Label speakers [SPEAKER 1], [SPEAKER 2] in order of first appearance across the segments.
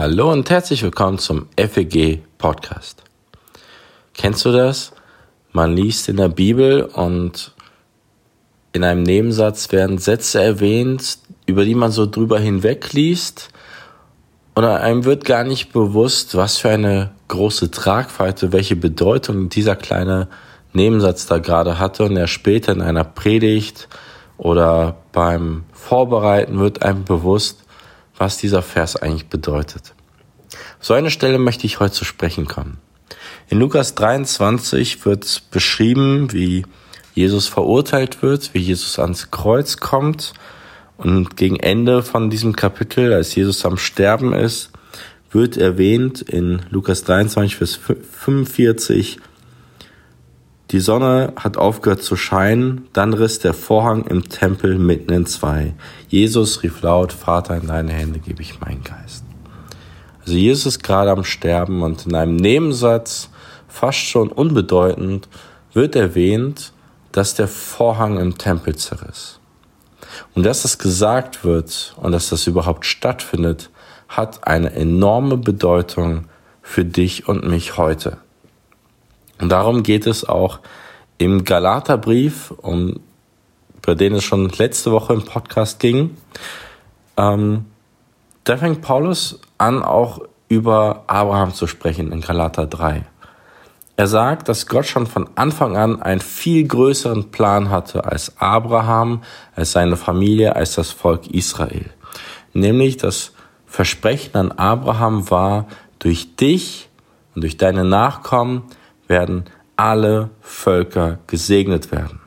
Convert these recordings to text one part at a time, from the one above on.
[SPEAKER 1] Hallo und herzlich willkommen zum FEG Podcast. Kennst du das? Man liest in der Bibel und in einem Nebensatz werden Sätze erwähnt, über die man so drüber hinweg liest oder einem wird gar nicht bewusst, was für eine große Tragweite, welche Bedeutung dieser kleine Nebensatz da gerade hatte und er später in einer Predigt oder beim Vorbereiten wird einem bewusst, was dieser Vers eigentlich bedeutet. so eine Stelle möchte ich heute zu sprechen kommen. In Lukas 23 wird beschrieben, wie Jesus verurteilt wird, wie Jesus ans Kreuz kommt und gegen Ende von diesem Kapitel, als Jesus am Sterben ist, wird erwähnt in Lukas 23, Vers 45, die Sonne hat aufgehört zu scheinen, dann riss der Vorhang im Tempel mitten in zwei. Jesus rief laut, Vater, in deine Hände gebe ich meinen Geist. Also Jesus ist gerade am Sterben und in einem Nebensatz, fast schon unbedeutend, wird erwähnt, dass der Vorhang im Tempel zerriss. Und dass das gesagt wird und dass das überhaupt stattfindet, hat eine enorme Bedeutung für dich und mich heute. Und darum geht es auch im Galaterbrief, um, bei dem es schon letzte Woche im Podcast ging. Ähm, da fängt Paulus an, auch über Abraham zu sprechen in Galater 3. Er sagt, dass Gott schon von Anfang an einen viel größeren Plan hatte als Abraham, als seine Familie, als das Volk Israel. Nämlich das Versprechen an Abraham war, durch dich und durch deine Nachkommen werden alle Völker gesegnet werden.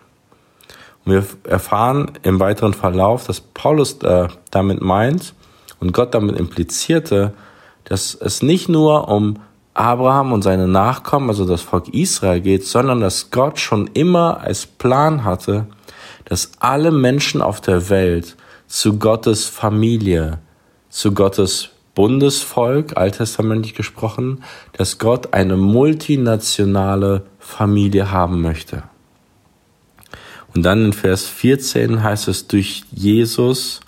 [SPEAKER 1] Und wir erfahren im weiteren Verlauf, dass Paulus äh, damit meint und Gott damit implizierte, dass es nicht nur um Abraham und seine Nachkommen, also das Volk Israel geht, sondern dass Gott schon immer als Plan hatte, dass alle Menschen auf der Welt zu Gottes Familie, zu Gottes Bundesvolk, alttestamentlich gesprochen, dass Gott eine multinationale Familie haben möchte. Und dann in Vers 14 heißt es, durch Jesus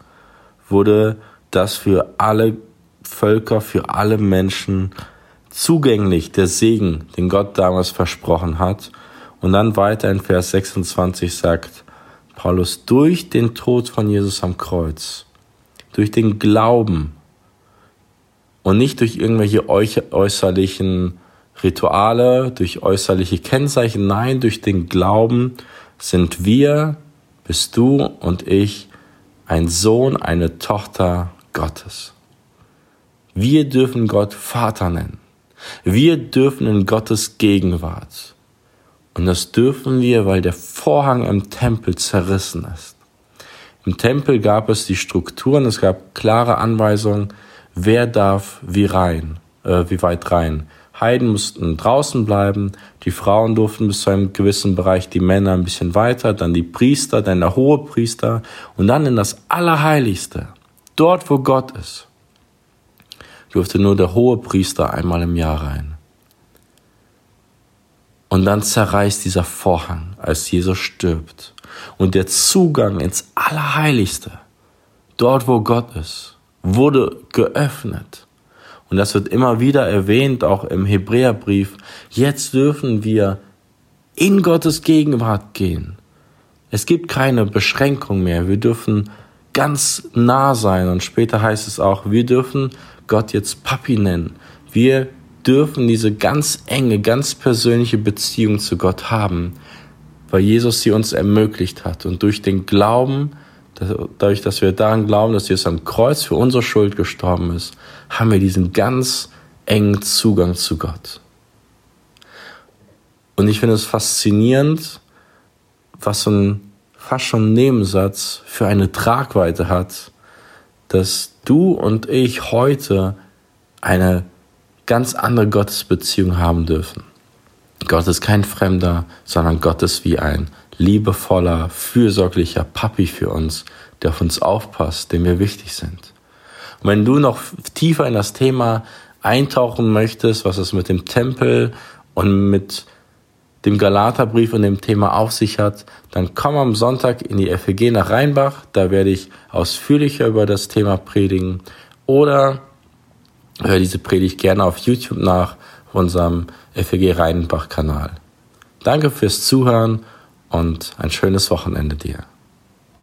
[SPEAKER 1] wurde das für alle Völker, für alle Menschen zugänglich, der Segen, den Gott damals versprochen hat. Und dann weiter in Vers 26 sagt Paulus, durch den Tod von Jesus am Kreuz, durch den Glauben und nicht durch irgendwelche äußerlichen Rituale, durch äußerliche Kennzeichen, nein, durch den Glauben sind wir, bist du und ich ein Sohn, eine Tochter Gottes. Wir dürfen Gott Vater nennen. Wir dürfen in Gottes Gegenwart. Und das dürfen wir, weil der Vorhang im Tempel zerrissen ist. Im Tempel gab es die Strukturen, es gab klare Anweisungen, wer darf wie rein, äh, wie weit rein. Heiden mussten draußen bleiben, die Frauen durften bis zu einem gewissen Bereich, die Männer ein bisschen weiter, dann die Priester, dann der hohe Priester und dann in das Allerheiligste, dort wo Gott ist, durfte nur der hohe Priester einmal im Jahr rein. Und dann zerreißt dieser Vorhang, als Jesus stirbt. Und der Zugang ins Allerheiligste, dort wo Gott ist, wurde geöffnet. Und das wird immer wieder erwähnt, auch im Hebräerbrief. Jetzt dürfen wir in Gottes Gegenwart gehen. Es gibt keine Beschränkung mehr. Wir dürfen ganz nah sein. Und später heißt es auch, wir dürfen Gott jetzt Papi nennen. Wir dürfen diese ganz enge, ganz persönliche Beziehung zu Gott haben, weil Jesus sie uns ermöglicht hat. Und durch den Glauben dadurch, dass wir daran glauben, dass Jesus am Kreuz für unsere Schuld gestorben ist, haben wir diesen ganz engen Zugang zu Gott. Und ich finde es faszinierend, was so ein fast schon Nebensatz für eine Tragweite hat, dass du und ich heute eine ganz andere Gottesbeziehung haben dürfen. Gott ist kein Fremder, sondern Gott ist wie ein liebevoller, fürsorglicher Papi für uns, der auf uns aufpasst, dem wir wichtig sind. Und wenn du noch tiefer in das Thema eintauchen möchtest, was es mit dem Tempel und mit dem Galaterbrief und dem Thema auf sich hat, dann komm am Sonntag in die FEG nach Rheinbach, da werde ich ausführlicher über das Thema predigen. Oder hör diese Predigt gerne auf YouTube nach, auf unserem FEG Rheinbach-Kanal. Danke fürs Zuhören und ein schönes Wochenende dir.